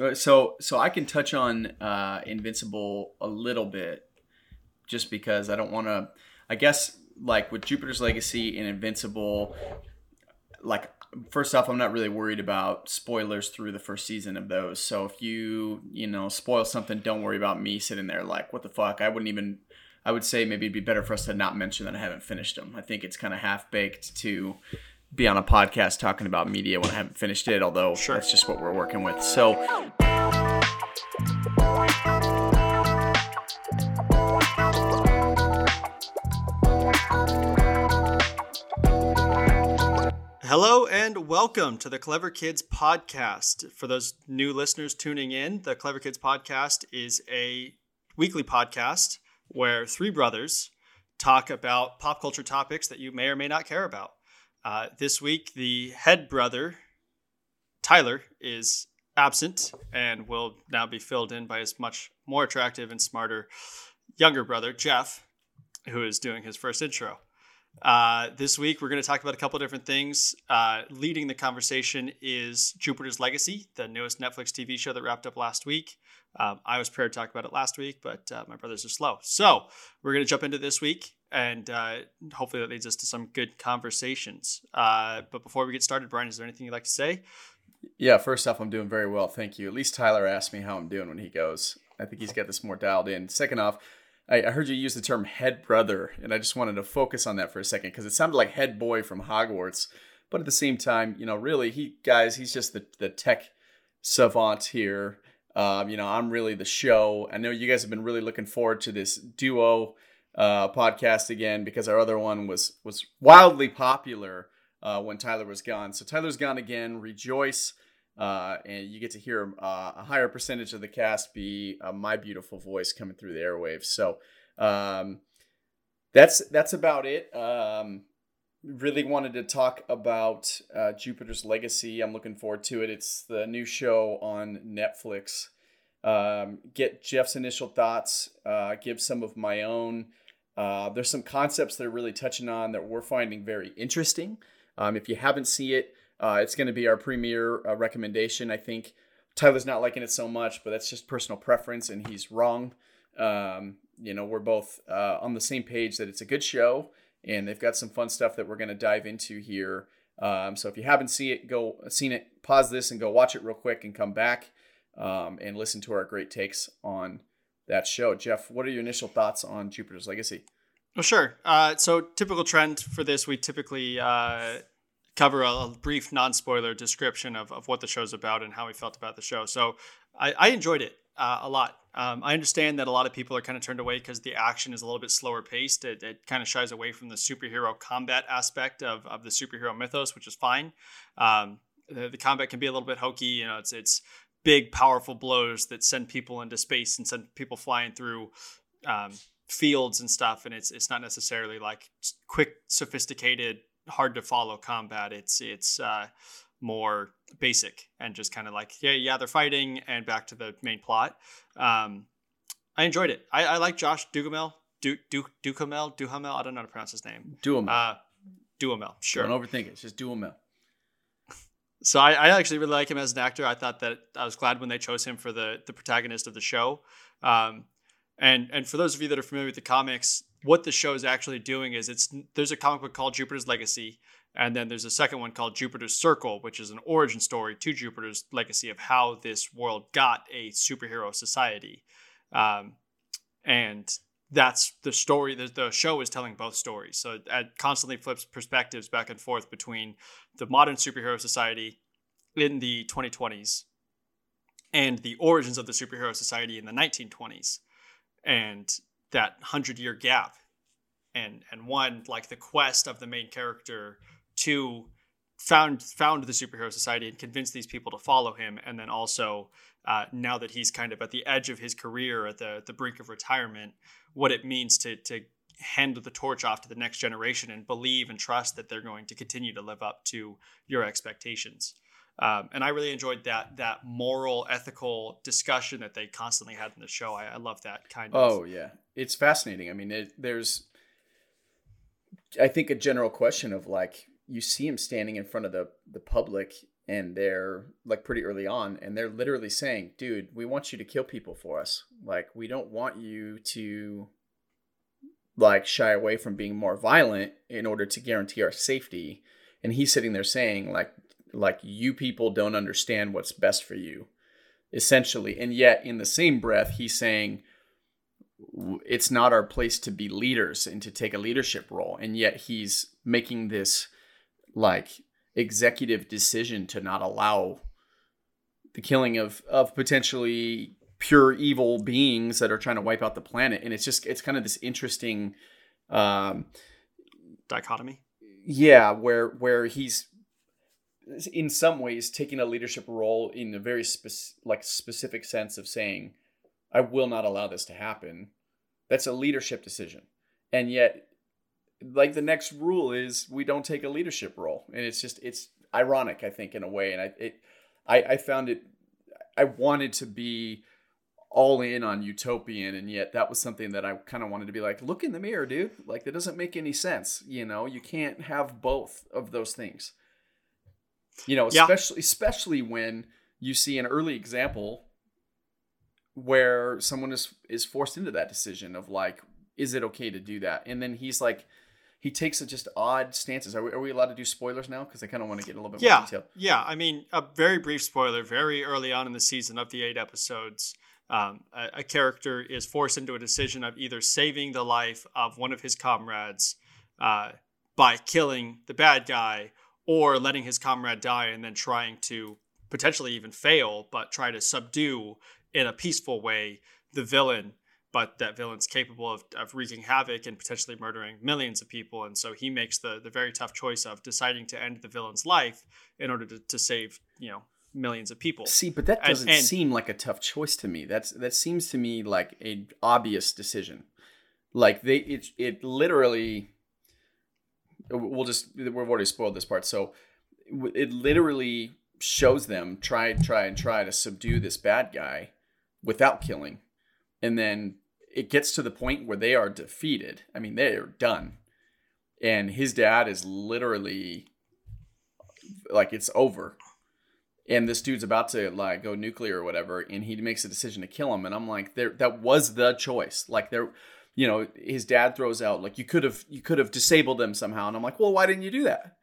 Uh, So so I can touch on uh, Invincible a little bit, just because I don't want to. I guess like with Jupiter's Legacy and Invincible, like first off, I'm not really worried about spoilers through the first season of those. So if you you know spoil something, don't worry about me sitting there like what the fuck. I wouldn't even. I would say maybe it'd be better for us to not mention that I haven't finished them. I think it's kind of half baked to be on a podcast talking about media when I haven't finished it. Although Sure. that's just what we're working with. So. Hello and welcome to the Clever Kids podcast. For those new listeners tuning in, the Clever Kids podcast is a weekly podcast where three brothers talk about pop culture topics that you may or may not care about. Uh, this week, the head brother, Tyler, is absent and will now be filled in by his much more attractive and smarter younger brother, Jeff, who is doing his first intro. Uh, this week, we're going to talk about a couple different things. Uh, leading the conversation is Jupiter's Legacy, the newest Netflix TV show that wrapped up last week. Um, I was prepared to talk about it last week, but uh, my brothers are slow. So we're going to jump into this week, and uh, hopefully that leads us to some good conversations. Uh, but before we get started, Brian, is there anything you'd like to say? Yeah, first off, I'm doing very well, thank you. At least Tyler asked me how I'm doing when he goes. I think he's got this more dialed in. Second off, I, I heard you use the term head brother, and I just wanted to focus on that for a second because it sounded like head boy from Hogwarts. But at the same time, you know, really, he guys, he's just the, the tech savant here. Um, you know, I'm really the show. I know you guys have been really looking forward to this duo uh, podcast again because our other one was was wildly popular uh, when Tyler was gone. So Tyler's gone again. Rejoice, uh, and you get to hear uh, a higher percentage of the cast be uh, my beautiful voice coming through the airwaves. So um, that's that's about it. Um, really wanted to talk about uh, Jupiter's Legacy. I'm looking forward to it. It's the new show on Netflix. Um, get Jeff's initial thoughts. Give some of my own. Uh, there's some concepts that are really touching on that we're finding very interesting. Um, if you haven't seen it, uh, it's going to be our premiere uh, recommendation. I think Tyler's not liking it so much, but that's just personal preference, and he's wrong. Um, you know, we're both uh, on the same page that it's a good show, and they've got some fun stuff that we're going to dive into here. Um, so if you haven't seen it, go seen it, pause this and go watch it real quick, and come back um, and listen to our great takes on that show. Jeff, what are your initial thoughts on Jupiter's Legacy? Well, sure. Uh, so, typical trend for this, we typically uh, cover a, a brief non spoiler description of, of what the show's about and how we felt about the show. So, I, I enjoyed it uh, a lot. Um, I understand that a lot of people are kind of turned away because the action is a little bit slower paced. It, it kind of shies away from the superhero combat aspect of, of the superhero mythos, which is fine. Um, the, the combat can be a little bit hokey. You know, it's it's big, powerful blows that send people into space and send people flying through um, fields and stuff. And it's it's not necessarily like quick, sophisticated, hard to follow combat. It's it's uh, more basic and just kind of like yeah yeah they're fighting and back to the main plot. Um, I enjoyed it. I, I like Josh Duhamel. Du, du, Duhamel, Duhamel. I don't know how to pronounce his name. Them. Uh, Duhamel, sure. Don't overthink it. It's just them. So I, I actually really like him as an actor. I thought that I was glad when they chose him for the the protagonist of the show. Um, and and for those of you that are familiar with the comics, what the show is actually doing is it's there's a comic book called Jupiter's Legacy, and then there's a second one called Jupiter's Circle, which is an origin story to Jupiter's legacy of how this world got a superhero society. Um, and that's the story the, the show is telling both stories. So it constantly flips perspectives back and forth between the modern superhero society in the 2020s and the origins of the superhero society in the 1920s and that 100 year gap. And and one like the quest of the main character to found found the superhero society and convince these people to follow him. And then also uh, now that he's kind of at the edge of his career at the the brink of retirement what it means to to hand the torch off to the next generation and believe and trust that they're going to continue to live up to your expectations. Um, and I really enjoyed that that moral ethical discussion that they constantly had in the show. I, I love that kind of Oh yeah, it's fascinating. I mean, it, there's, I think, a general question of like you see him standing in front of the the public and they're like pretty early on and they're literally saying dude we want you to kill people for us. Like we don't want you to like shy away from being more violent in order to guarantee our safety. And he's sitting there saying like like you people don't understand what's best for you essentially. And yet in the same breath he's saying it's not our place to be leaders and to take a leadership role. And yet he's making this like executive decision to not allow the killing of of potentially pure evil beings that are trying to wipe out the planet. And it's just it's kind of this interesting um dichotomy? Yeah where where he's in some ways taking a leadership role in a very spec- like specific sense of saying i will not allow this to happen. That's a leadership decision. And yet like the next rule is we don't take a leadership role. And it's just it's ironic i think in a way. And i it i, I found it i wanted to be all in on utopian and yet that was something that i kind of wanted to be like look in the mirror dude. Like that doesn't make any sense you know? You can't have both of those things. You know Yeah. especially especially when you see an early example where someone is is forced into that decision of like is it okay to do that? And then he's like he takes a just odd stances are we, are we allowed to do spoilers now because i kind of want to get a little bit more Yeah, yeah. I mean, a very brief spoiler. Very early on in the season of the eight episodes, um, a, a character is forced into a decision of either saving the life of one of his comrades uh, by killing the bad guy, or letting his comrade die and then trying to potentially even fail, but try to subdue in a peaceful way the villain. But that villain's capable of, of wreaking havoc and potentially murdering millions of people. And so he makes the, the very tough choice of deciding to end the villain's life in order to, to save, you know, millions of people. see but that doesn't and- seem like a tough choice to me that's that seems to me like a obvious decision like they it it literally we'll just we've already spoiled this part so it literally shows them try try and try to subdue this bad guy without killing and then it gets to the point where they are defeated. I mean they are done. And his dad is literally like it's over. And this dude's about to like go nuclear or whatever and he makes a decision to kill him. And i'm like there that was the choice. Like there you know his dad throws out like you could have you could have disabled them somehow. And i'm like well why didn't you do that?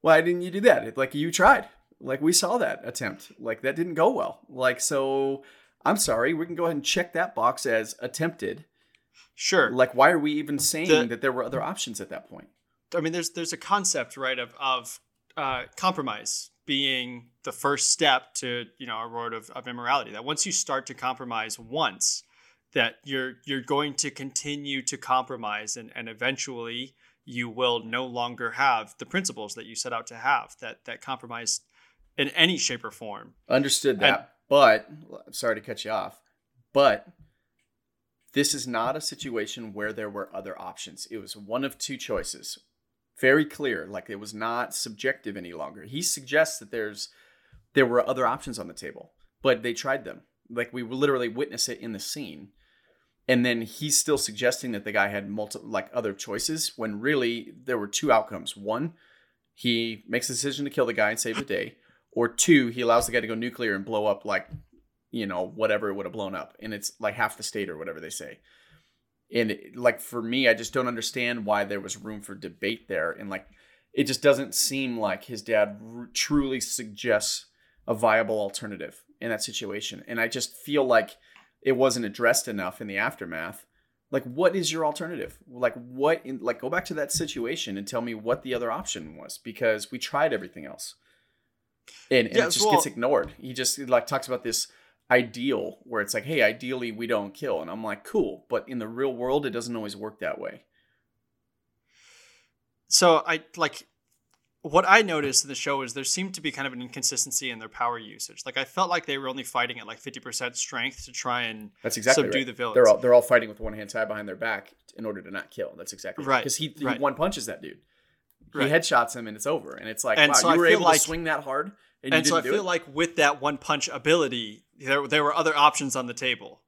Why didn't you do that? Like you tried. Like we saw that attempt. Like that didn't go well. Like so i'm sorry we can go ahead and check that box as attempted Sure. like why are we even saying The- that there were other options at that point I mean, there's there's a concept, right, of of uh, compromise being the first step to you know a road of, of immorality. That once you start to compromise once, that you're you're going to continue to compromise, and and eventually you will no longer have the principles that you set out to have. That that compromise in any shape or form. Understood that. But I'm sorry to cut you off. But this is not a situation where there were other options. It was one of two choices. Very clear. Like it was not subjective any longer. He suggests that there's there were other options on the table, but they tried them. Like we literally witness it in the scene. And then he's still suggesting that the guy had multiple like other choices when really there were two outcomes. One, he makes a decision to kill the guy and save the day or two, he allows the guy to go nuclear and blow up like, you know, whatever it would have blown up, and it's like half the state or whatever they say. And it- like for me, I just don't understand why there was room for debate there, and like it just doesn't seem like his dad r- truly suggests a viable alternative in that situation, and I just feel like it wasn't addressed enough in the aftermath. Like, what is your alternative? Like, what? In, like, go back to that situation and tell me what the other option was, because we tried everything else and, and Yeah, it just well- gets ignored. He just like talks about this ideal where it's like, hey, ideally we don't kill, and I'm like, cool, but in the real world, it doesn't always work that way. So I like what I noticed in the show is there seemed to be kind of an inconsistency in their power usage. Like I felt like they were only fighting at like fifty percent strength to try and That's exactly subdue right. the villains. They're all they're all fighting with one hand tied behind their back in order to not kill. That's exactly Right, Because he, he right. one punches that dude. He Right. headshots him and it's over. And it's like, And wow, so you I were able like- to swing that hard and, and you so I feel it. like with that one punch ability, there there were other options on the table.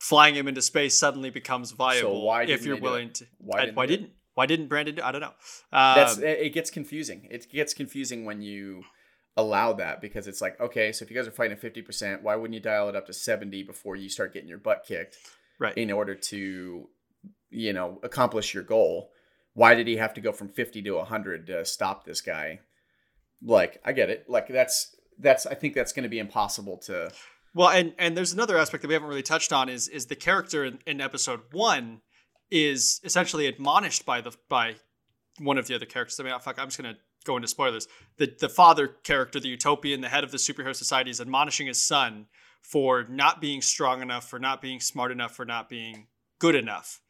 Flying him into space suddenly becomes viable why if you're they do it? willing to. Why didn't why they do it? didn't why didn't Brandon? do- I don't know. Um, That's it it gets confusing. It gets confusing when you allow that because it's like okay so if you guys are fighting at 50% why wouldn't you dial it up to 70 before you start getting your butt kicked right in order to you know accomplish your goal why did he have to go from 50 to 100 to stop this guy like i get it like that's that's i think that's going to be impossible to well and and there's another aspect that we haven't really touched on is is the character in, in episode one is essentially admonished by the by one of the other characters i mean fuck i'm just going to go into spoilers. The the father character, the utopian, the head of the superhero society, is admonishing his son for not being strong enough, for not being smart enough, for not being good enough.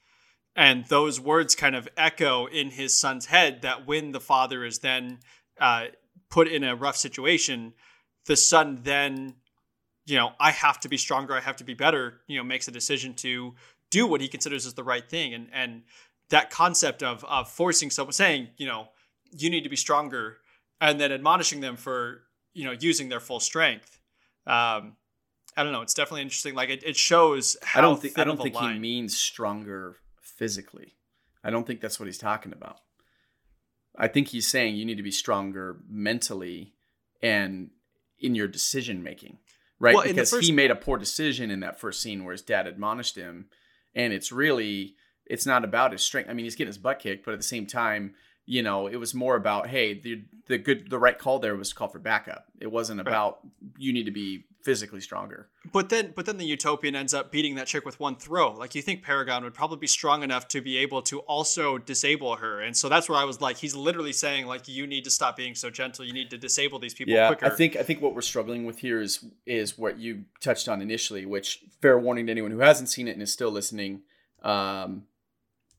And those words kind of echo in his son's head that when the father is then uh, put in a rough situation, the son then, you know, I have to be stronger, I have to be better, you know, makes a decision to do what he considers is the right thing. And and that concept of of forcing someone saying, you know, you need to be stronger, and then admonishing them for you know using their full strength. Um, I don't know. It's definitely interesting. Like it, it shows. I don't think. I don't think line. he means stronger physically. I don't think that's what he's talking about. I think he's saying you need to be stronger mentally and in your decision making, right? Well, because first... he made a poor decision in that first scene where his dad admonished him, and it's really it's not about his strength. I mean, he's getting his butt kicked, but at the same time, you know, it was more about, hey, the the good the right call there was to call for backup. It wasn't about right. you need to be physically stronger. But then but then the utopian ends up beating that chick with one throw. Like you think Paragon would probably be strong enough to be able to also disable her. And so that's where I was like, he's literally saying, like, you need to stop being so gentle. You need to disable these people yeah, quicker. I think I think what we're struggling with here is is what you touched on initially, which fair warning to anyone who hasn't seen it and is still listening. Um,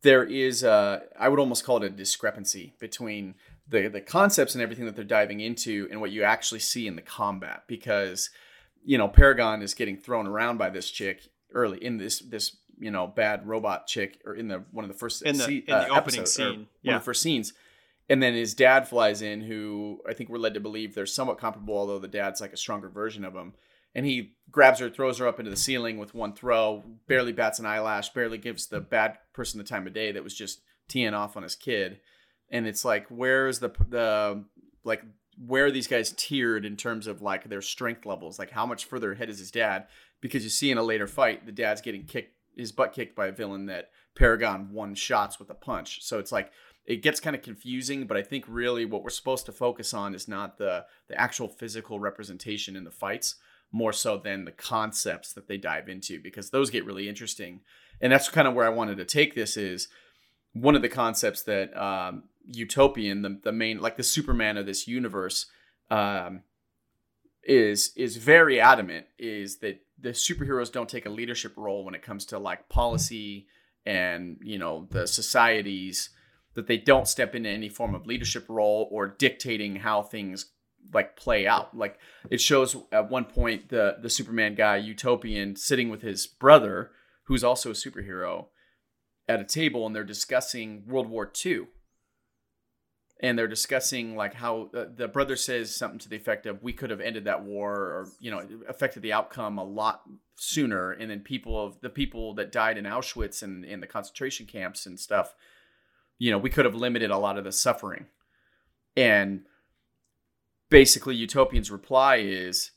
there is a, I would almost call it a discrepancy between the the concepts and everything that they're diving into and what you actually see in the combat because you know Paragon is getting thrown around by this chick early in this this you know bad robot chick or in the one of the first in the, se- in the uh, opening scene yeah. one of the first scenes and then his dad flies in who I think we're led to believe they're somewhat comparable although the dad's like a stronger version of him and he grabs her, throws her up into the ceiling with one throw, barely bats an eyelash, barely gives the bad person the time of day that was just teeing off on his kid. And it's like, where's the the like where are these guys tiered in terms of like their strength levels? Like how much further ahead is his dad? Because you see in a later fight, the dad's getting kicked his butt kicked by a villain that Paragon one shots with a punch. So it's like it gets kind of confusing, but I think really what we're supposed to focus on is not the the actual physical representation in the fights, more so than the concepts that they dive into because those get really interesting. And that's kind of where I wanted to take this is one of the concepts that um, Utopian, the, the main like the Superman of this universe, um, is is very adamant is that the superheroes don't take a leadership role when it comes to like policy and you know the societies that they don't step into any form of leadership role or dictating how things like play out. Like it shows at one point the the Superman guy Utopian sitting with his brother, who's also a superhero, at a table, and they're discussing World War II. And they're discussing like how uh, the brother says something to the effect of we could have ended that war or you know affected the outcome a lot sooner and then people of the people that died in Auschwitz and in the concentration camps and stuff you know we could have limited a lot of the suffering and basically utopian's reply is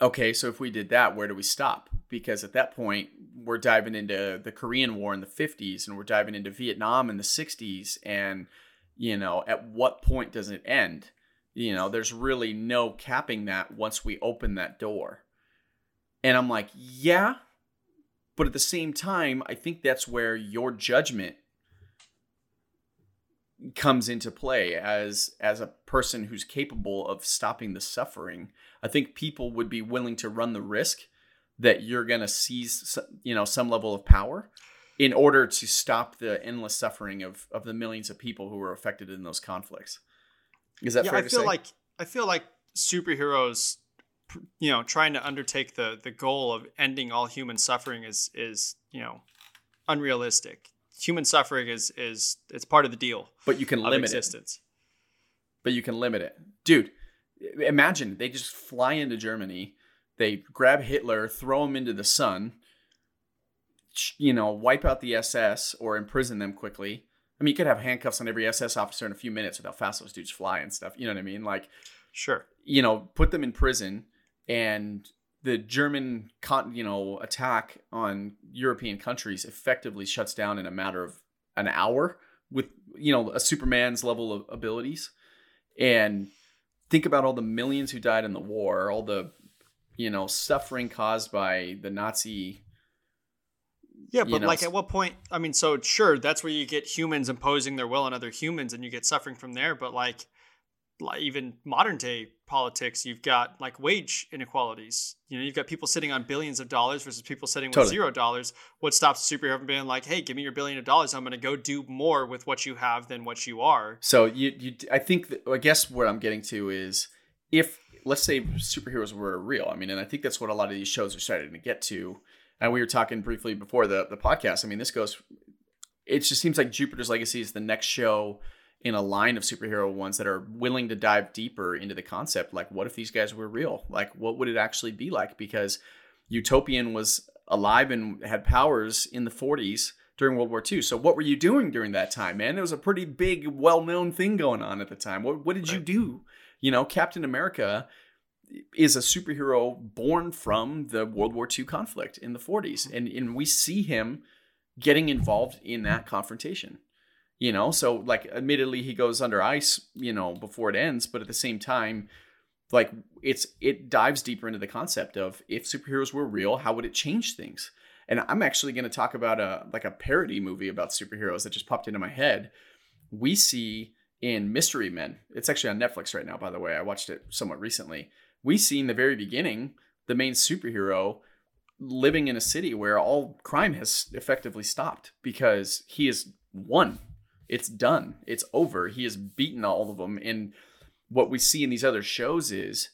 okay so if we did that where do we stop? Because at that point we're diving into the korean war in the 50s and we're diving into vietnam in the 60s and you know at what point does it end? You know there's really no capping that once we open that door. And i'm like yeah but at the same time i think that's where your judgment comes into play as as a person who's capable of stopping the suffering i think people would be willing to run the risk that you're going to seize you know some level of power in order to stop the endless suffering of of the millions of people who are affected in those conflicts is that yeah, fair I feel say? like i feel like superheroes you know trying to undertake the the goal of ending all human suffering is is you know unrealistic human suffering is is it's part of the deal. But you can limit existence. it. But you can limit it, dude. Imagine they just fly into Germany, they grab Hitler, throw him into the sun, you know, wipe out the SS or imprison them quickly. I mean, you could have handcuffs on every SS officer in a few minutes without fast those dudes fly and stuff. You know what I mean? Like, Sure. You know, put them in prison and the German con- you know attack on European countries effectively shuts down in a matter of an hour with you know a Superman's level of abilities and think about all the millions who died in the war all the you know suffering caused by the Nazi Yeah, but know, like at what point? I mean, so sure, that's where you get humans imposing their will on other humans, and you get suffering from there. But like, like even modern day politics, you've got like wage inequalities. You know, you've got people sitting on billions of dollars versus people sitting with zero dollars. What stops a superhero from being like, "Hey, give me your billion of dollars. I'm going to go do more with what you have than what you are." So you, you, I think, that, I guess what I'm getting to is, if let's say superheroes were real, I mean, and I think that's what a lot of these shows are starting to get to. And we were talking briefly before the the podcast. I mean, this goes. It just seems like Jupiter's Legacy is the next show in a line of superhero ones that are willing to dive deeper into the concept. Like, what if these guys were real? Like, what would it actually be like? Because Utopian was alive and had powers in the 40s during World War II. So what were you doing during that time, man? It was a pretty big, well-known thing going on at the time. What what did you do? You know, Captain America is a superhero born from the World War II conflict in the 40s. Mm-hmm. And and we see him getting involved in that confrontation. You know, so like admittedly he goes under ice, you know, before it ends, but at the same time like it's it dives deeper into the concept of if superheroes were real, how would it change things? And I'm actually going to talk about a like a parody movie about superheroes that just popped into my head. We see in Mystery Men. It's actually on Netflix right now, by the way. I watched it somewhat recently. We see in the very beginning the main superhero living in a city where all crime has effectively stopped because he is won. It's done. It's over. He has beaten all of them. And what we see in these other shows is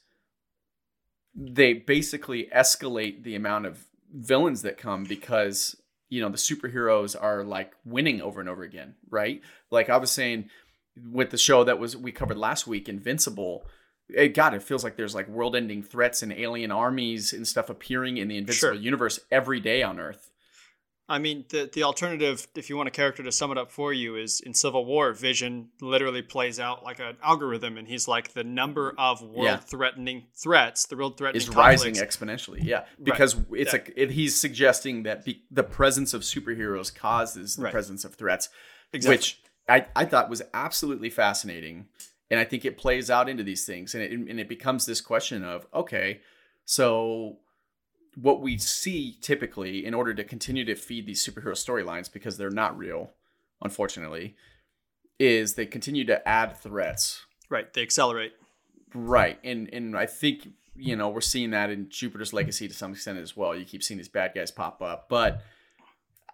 they basically escalate the amount of villains that come because you know the superheroes are like winning over and over again right like i was saying with the show that was we covered last week invincible it god it feels like there's like world ending threats and alien armies and stuff appearing in the invincible Sure. universe every day on earth I mean, the the alternative, if you want a character to sum it up for you, is in Civil War, Vision literally plays out like an algorithm, and he's like the number mm, of Yeah. world-threatening threats, the world-threatening is rising exponentially yeah because it's Yeah. like it, he's suggesting that be, the presence of superheroes causes the Right. presence of threats Exactly. which I, I thought was absolutely fascinating and i think it plays out into these things and it, and it becomes this question of okay so what we see typically in order to continue to feed these superhero storylines because they're not real unfortunately is they continue to add threats right, they accelerate. Right. And and I think, you know, we're seeing that in Jupiter's Legacy to some extent as well. You keep seeing these bad guys pop up. But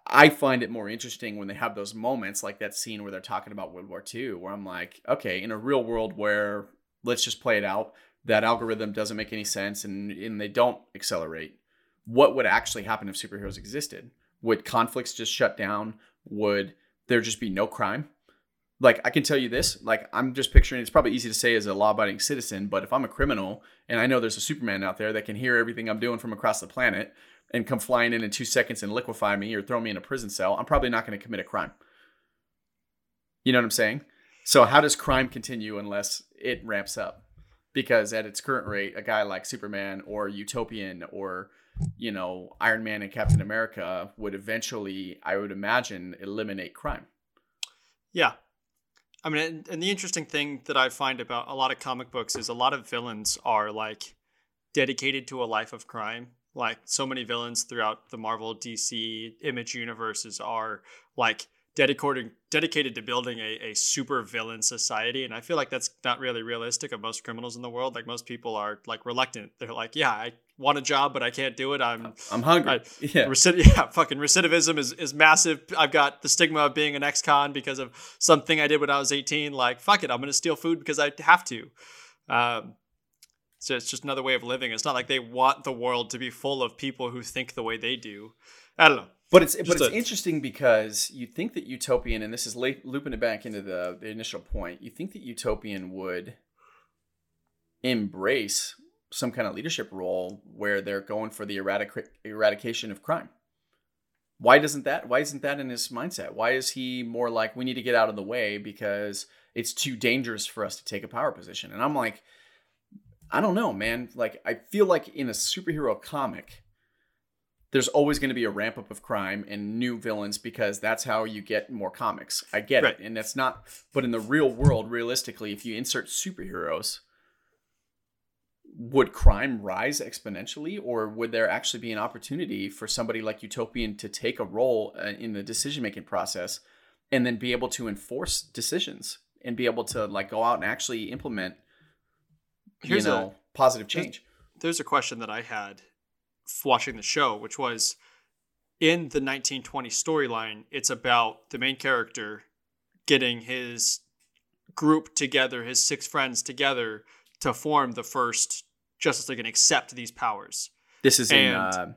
I find it more interesting when they have those moments like that scene where they're talking about World War II, where I'm like, okay, in a real world where let's just play it out, that algorithm doesn't make any sense and, and they don't accelerate. What would actually happen if superheroes existed? Would conflicts just shut down? Would there just be no crime? like I can tell you this, like I'm just picturing it's probably easy to say as a law-abiding citizen, but if I'm a criminal and I know there's a Superman out there that can hear everything I'm doing from across the planet and come flying in in 2 seconds and liquefy me or throw me in a prison cell, I'm probably not going to commit a crime. You know what I'm saying? So how does crime continue unless it ramps up? Because at its current rate, a guy like Superman or Utopian or you know Iron Man and Captain America would eventually, I would imagine, eliminate crime. Yeah. I mean, and, the interesting thing that I find about a lot of comic books is a lot of villains are like dedicated to a life of crime. Like so many villains throughout the Marvel, DC, Image universes are like dedicated dedicated to building a, a super villain society. And I feel like that's not really realistic of most criminals in the world. Like most people are like reluctant. They're like, yeah, I want a job, but I can't do it. I'm I'm hungry. Right. Yeah. Recid- yeah, fucking recidivism is, is massive. I've got the stigma of being an ex-con because of something I did when I was 18. Like, fuck it, I'm gonna steal food because I have to. Um, so it's just another way of living. It's not like they want the world to be full of people who think the way they do. I don't know. But it's but it's a- interesting because you think that Utopian, and this is la- looping it back into the, the initial point. You think that Utopian would embrace some kind of leadership role where they're going for the eradic- eradication of crime. Why doesn't that? Why isn't that in his mindset? Why is he more like we need to get out of the way because it's too dangerous for us to take a power position? And I'm like, I don't know, man. Like I feel like in a superhero comic, there's always going to be a ramp up of crime and new villains because that's how you get more comics. I get Right. it, and that's not. But in the real world, realistically, if you insert superheroes, would crime rise exponentially, or would there actually be an opportunity for somebody like Utopian to take a role uh, in the decision making process and then be able to enforce decisions and be able to like go out and actually implement, Here's you a- know, positive change? there's a question that I had watching the show, which was in the 1920 storyline, it's about the main character getting his group together, his six friends together to form the first Justice League and accept these powers. This is in uh,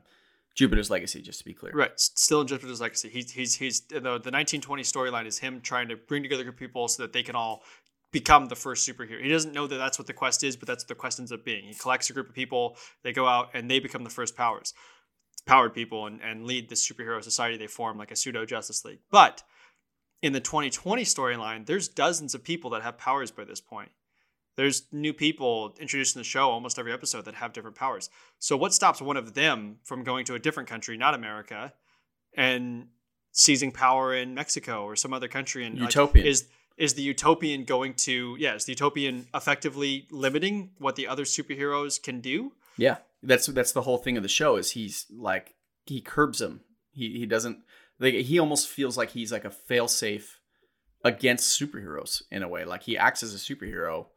Jupiter's Legacy, just to be clear. Right, still in Jupiter's Legacy. He's he's he's the the 1920 storyline is him trying to bring together a group of people so that they can all become the first superhero. He doesn't know that that's what the quest is, but that's what the quest ends up being. He collects a group of people, they go out and they become the first powers, powered people, and and lead this superhero society. They form like a pseudo Justice League. But in the 2020 storyline, there's dozens of people that have powers by this point. There's new people introduced in the show almost every episode that have different powers. So what stops one of them from going to a different country, not America, and seizing power in Mexico or some other country? And like, Utopian. is is the utopian going to yeah? Is the utopian effectively limiting what the other superheroes can do? Yeah, that's that's the whole thing of the show. Is he's like he curbs him. He he doesn't. Like he almost feels like he's like a failsafe against superheroes in a way. Like he acts as a superhero,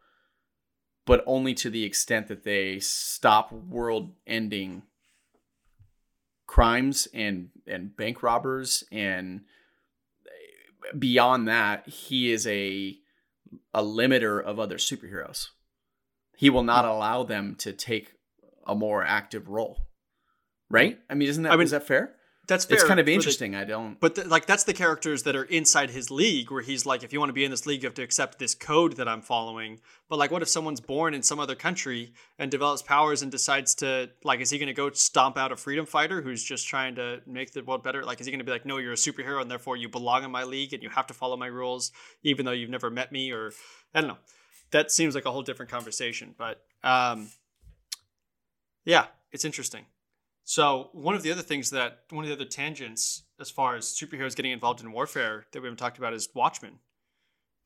but only to the extent that they stop world-ending crimes and and bank robbers and beyond that he is a a limiter of other superheroes. He will not hmm. allow them to take a more active role. Right? I mean isn't that I mean, is that fair That's fair it's kind of for the- interesting i don't But the, like that's the characters that are inside his league, where he's like, if you want to be in this league, you have to accept this code that I'm following. But like, what if someone's born in some other country and develops powers and decides to like, is he going to go stomp out a freedom fighter who's just trying to make the world better? Like, is he going to be like, no, you're a superhero and therefore you belong in my league and you have to follow my rules, even though you've never met me? Or I don't know. That seems like a whole different conversation. But um, yeah, it's interesting. So one of the other things that one of the other tangents as far as superheroes getting involved in warfare that we haven't talked about is Watchmen.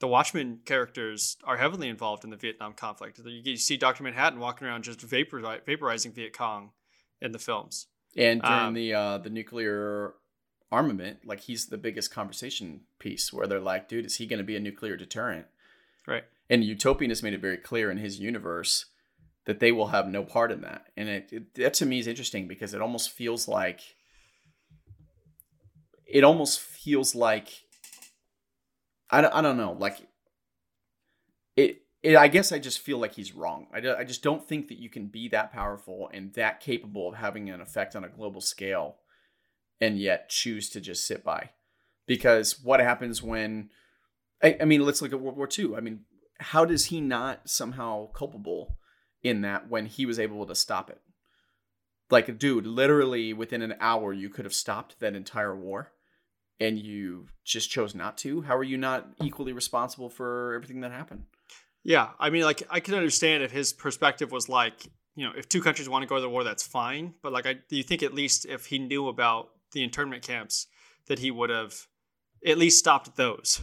The Watchmen characters are heavily involved in the Vietnam conflict. You see Dr. Manhattan walking around just vapor, vaporizing Viet Cong in the films. and during um, the uh the nuclear armament like he's the biggest conversation piece where they're like dude is he going to be a nuclear deterrent Right. and utopian has made it very clear in his universe that they will have no part in that. And it, it that to me is interesting because it almost feels like it almost feels like i don't, I don't know like it, it i guess i just feel like he's wrong. I, do- I just don't think that you can be that powerful and that capable of having an effect on a global scale and yet choose to just sit by. Because what happens when I, I mean let's look at world war ii i mean how does he not somehow culpable in that when he was able to stop it like dude literally within an hour you could have stopped that entire war and you just chose not to how are you not equally responsible for everything that happened Yeah, I mean, like I can understand if his perspective was like, you know, if two countries want to go to the war, that's fine. But like, do you think at least if he knew about the internment camps, that he would have at least stopped those?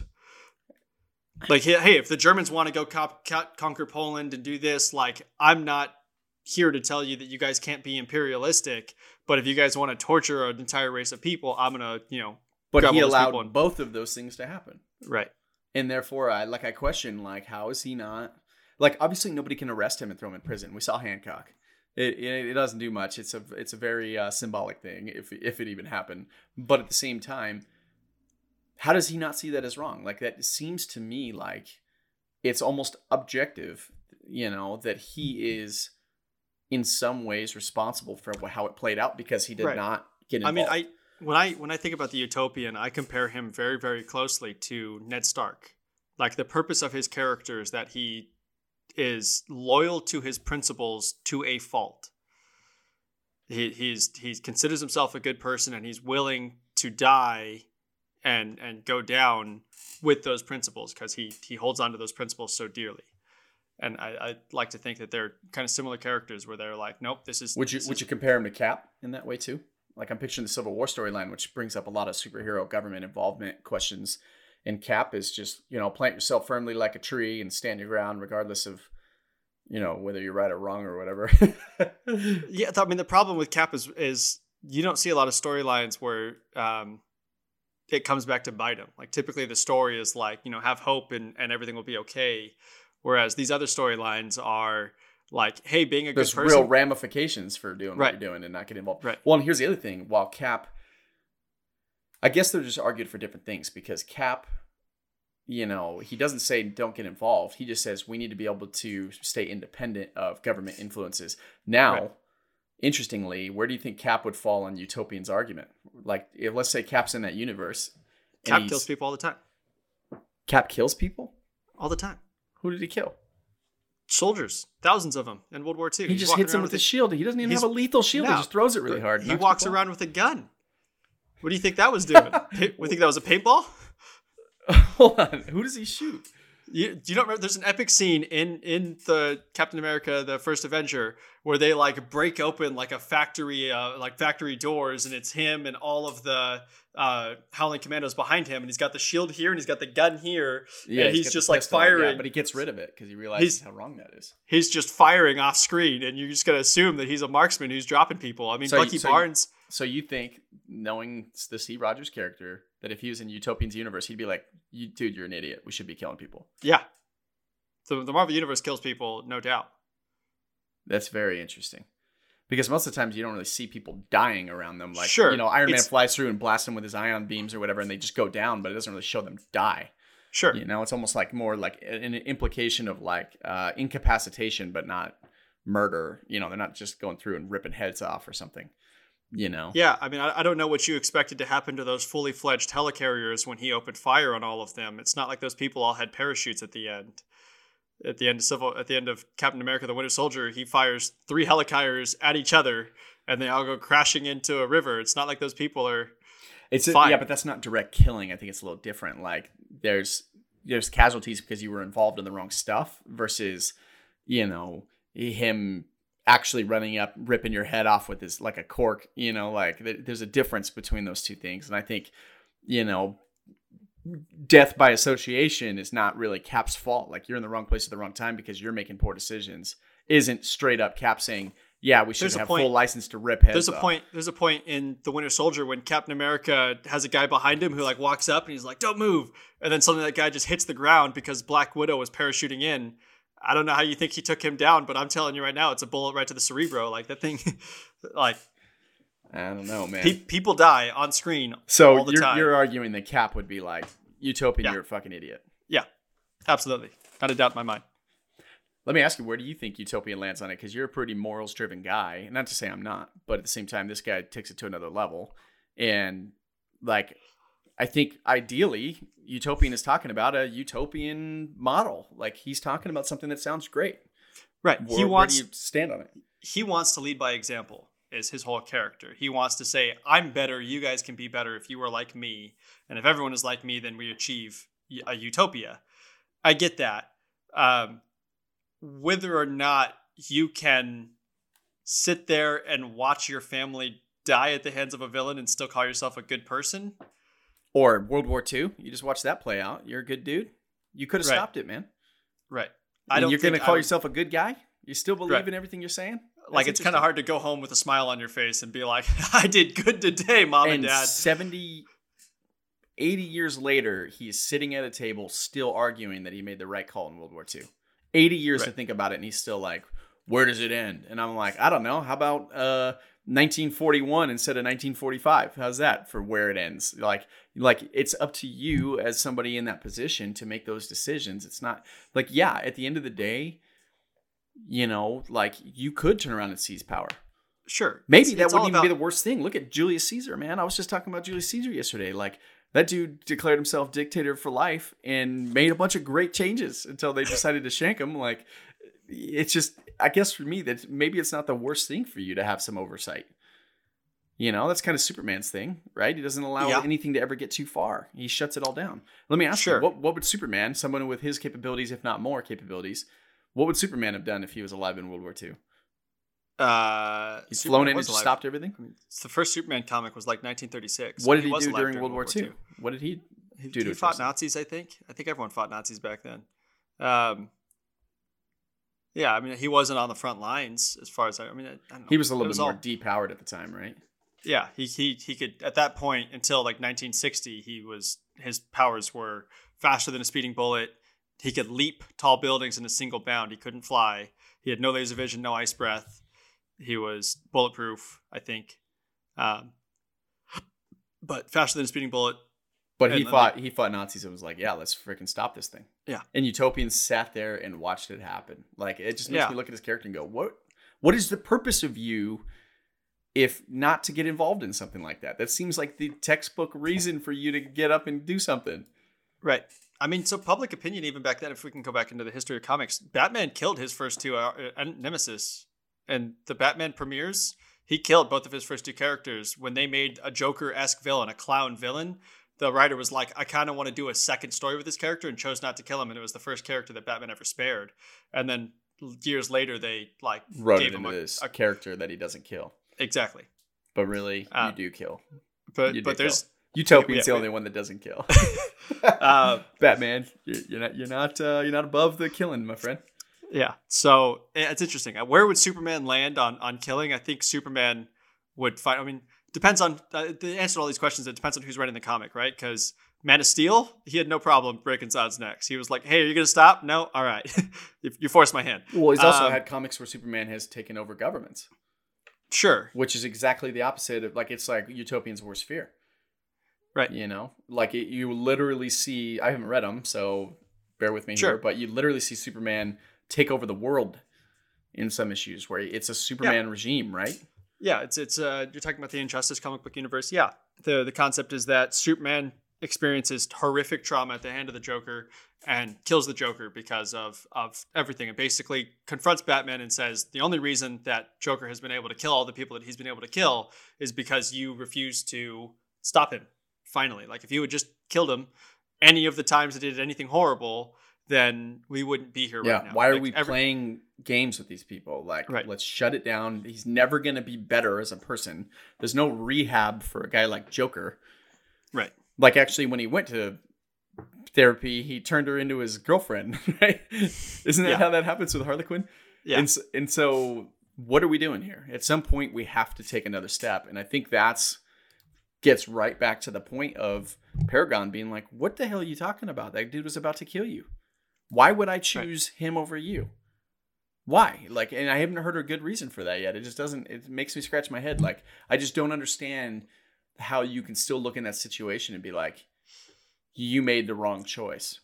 Like, hey, if the Germans want to go cop, co- conquer Poland and do this, like, I'm not here to tell you that you guys can't be imperialistic. But if you guys want to torture an entire race of people, I'm gonna, you know, but he allowed and- both of those things to happen. Right, and therefore i like i question like how is he not like obviously nobody can arrest him and throw him in prison. We saw hancock. It, it, it doesn't do much. It's a it's a very uh, symbolic thing if if it even happened. But at the same time how does he not see that as wrong like that seems to me like it's almost objective you know that he is in some ways responsible for how it played out because he did Right. not get involved. I mean, I when I when I think about the Utopian, I compare him very very closely to Ned Stark. Like the purpose of his character is that he is loyal to his principles to a fault. He he's he considers himself a good person and he's willing to die and and go down with those principles because he he holds on to those principles so dearly. And I, I like to think that they're kind of similar characters where they're like, nope, this is. Would you would is- you compare him to Cap in that way too? Like I'm picturing the Civil War storyline, which brings up a lot of superhero government involvement questions. And Cap is just you know plant yourself firmly like a tree and stand your ground regardless of you know whether you're right or wrong or whatever. Yeah, I mean the problem with Cap is is you don't see a lot of storylines where um, it comes back to bite him. Like typically the story is like you know have hope and and everything will be okay, whereas these other storylines are like hey being a good There's real ramifications for doing Right. what you're doing and not getting involved. Right. Well, and here's the other thing. While Cap, I guess they're just argued for different things because Cap, you know, he doesn't say don't get involved. He just says we need to be able to stay independent of government influences. Now, Right. Interestingly, where do you think Cap would fall on Utopian's argument? Like, if, let's say Cap's in that universe. Cap kills people all the time, Cap kills people. all the time. Who did he kill? Soldiers, thousands of them in World War II. He He's just hits him around with a- his shield. He doesn't even have a lethal shield. No. He just throws it really hard. He walks around with a gun. What do you think that was doing? Pa- we think that was a paintball. Hold on. Who does he shoot? You, you don't remember? There's an epic scene in in the Captain America: The First Avenger where they like break open like a factory, uh, like factory doors, and it's him and all of the uh, Howling Commandos behind him, and he's got the shield here and he's got the gun here. Yeah, he's got just, like, out, yeah, firing. but he gets rid of it because he realizes He's- how wrong that is. He's just firing off screen, and you're just gonna assume that he's a marksman who's dropping people. I mean, So you- Bucky so you- Barnes. So you think, knowing the Steve Rogers character, that if he was in Utopian's universe, he'd be like, "You dude, you're an idiot. We should be killing people." Yeah, the the Marvel Universe kills people, no doubt. That's very interesting. Because most of the times you don't really see people dying around them. Like, Sure, you know, Iron Man flies through and blasts them with his ion beams or whatever, and they just go down, but it doesn't really show them die. Sure. You know, it's almost like more like an implication of like uh, incapacitation, but not murder. You know, they're not just going through and ripping heads off or something. You know, Yeah, I mean, I, I don't know what you expected to happen to those fully fledged helicarriers when he opened fire on all of them. It's not like those people all had parachutes at the end. At the end of Civil, at the end of Captain America: The Winter Soldier, he fires three helicarriers at each other, and they all go crashing into a river. It's not like those people are. It's a, yeah, but that's not direct killing. I think it's a little different. Like there's there's casualties because you were involved in the wrong stuff versus you know him actually running up ripping your head off with this like a cork you know like th- there's a difference between those two things and i think you know death by association is not really cap's fault like you're in the wrong place at the wrong time because you're making poor decisions isn't straight up cap saying yeah we should There's a have point- full license to rip heads There's a off." point. There's a point in The Winter Soldier when Captain America has a guy behind him who like walks up and he's like, "Don't move," and then suddenly that guy just hits the ground because Black Widow was parachuting in. I don't know how you think he took him down, but I'm telling you right now, it's a bullet right to the cerebro. Like that thing, like i don't know man pe- people die on screen So all the you're, time. you're arguing that Cap would be like, Utopian, Yeah. you're a fucking idiot. yeah, absolutely, not a doubt in my mind. Let me ask you, where do you think Utopian lands on it? Because you're a pretty morals driven guy. Not to say I'm not, but at the same time, this guy takes it to another level. And like, I think ideally, Utopian is talking about a utopian model. Like, he's talking about something that sounds great. Right. Where, he wants do you stand on it? he wants to lead by example is his whole character he wants to say i'm better you guys can be better if you are like me and if everyone is like me then we achieve a utopia i get that um, whether or not you can sit there and watch your family die at the hands of a villain and still call yourself a good person Or World War II, you just watch that play out. You're a good dude. You could have Right. stopped it, man. right I don't you're going to call would- yourself a good guy? You still believe Right. in everything you're saying? like it's kind of hard to go home with a smile on your face and be like i did good today mom and, and dad 70 80 years later he's sitting at a table still arguing that he made the right call in world war ii 80 years to think about it and he's still like where does it end and i'm like i don't know how about uh 1941 instead of 1945 how's that for where it ends like like it's up to you as somebody in that position to make those decisions it's not like yeah at the end of the day you know like you could turn around and seize power sure Maybe It's- that it's wouldn't even be the worst thing. Look at Julius Caesar, man. I was just talking about Julius Caesar yesterday. Like that dude declared himself dictator for life and made a bunch of great changes until they decided to shank him. Like it's just, I guess for me, that maybe it's not the worst thing for you to have some oversight. You know, that's kind of Superman's thing, right? He doesn't allow Yeah. anything to ever get too far. He shuts it all down. Let me ask Sure. you, what, what would Superman, someone with his capabilities, if not more capabilities, What would Superman have done if he was alive in World War II? Uh, He's Superman flown in and alive. stopped everything. It's the first Superman comic was like 1936. What did he, was do alive during World War II? What did he? He, do he address fought? Nazis, I think. I think everyone fought Nazis back then. Um, yeah, I mean, he wasn't on the front lines as far as I, I mean, I, I don't know. He was a It little bit more all- depowered at the time, right? yeah, he, he he could at that point until like 1960, he was his powers were faster than a speeding bullet. He could leap tall buildings in a single bound. He couldn't fly. He had no laser vision, no ice breath. He was bulletproof, I think. Um, but faster than a speeding bullet. But he And, uh, fought. He fought Nazis and was like, "Yeah, let's freaking stop this thing." Yeah. And Utopians sat there and watched it happen. Like it just makes Yeah. me look at his character and go, "What? What is the purpose of you?" If not to get involved in something like that, that seems like the textbook reason for you to get up and do something. Right. I mean, so public opinion even back then, if we can go back into the history of comics, Batman killed his first two uh, uh, nemesis, and the Batman premieres, he killed both of his first two characters when they made a Joker esque villain, a clown villain. The writer was like, I kind of want to do a second story with this character, and chose not to kill him, and it was the first character that Batman ever spared. And then years later, they like Wrote gave it him into a, this a- character that he doesn't kill, exactly. but really Uh, you do kill. But do but there's Utopian's yeah, the only one that doesn't kill. uh, Batman, you're, you're not you're not uh, you're not above the killing, my friend. Yeah. So eh, it's interesting. Uh, Where would Superman land on on killing? I think Superman would find. I mean, depends on uh, the answer to all these questions. It depends on who's writing the comic, right? Because Man of Steel, he had no problem breaking Zod's necks. He was like, "Hey, are you gonna stop? No, all right. you, you forced my hand. Well, he's also Um, had comics where Superman has taken over governments, Sure. which is exactly the opposite of like it's like Utopian's worst fear. Right. You know, like it, you literally see. I haven't read them, so bear with me Sure. here. But you literally see Superman take over the world in some issues where it's a Superman regime, right? Yeah, it's it's uh you're talking about the Injustice comic book universe. Yeah. The the concept is that Superman experiences horrific trauma at the hand of the Joker and kills the Joker because of of everything and basically confronts Batman and says the only reason that Joker has been able to kill all the people that he's been able to kill is because you refused to stop him. Finally, like if you had just killed him any of the times that he did anything horrible, then we wouldn't be here Yeah. right now. Why are Like, we every- playing games with these people? Like, Right. let's shut it down. He's never going to be better as a person. There's no rehab for a guy like Joker. Right. Like, actually, when he went to therapy, he turned her into his girlfriend, right? Isn't that Yeah. how that happens with Harley Quinn? Yeah. And, s- and so, what are we doing here? At some point, we have to take another step. And I think that's gets right back to the point of Paragon being like, what the hell are you talking about? That dude was about to kill you. Why would I choose him over you? Why? Like, and I haven't heard a good reason for that yet. It just doesn't, it makes me scratch my head. Like, I just don't understand how you can still look in that situation and be like, you made the wrong choice.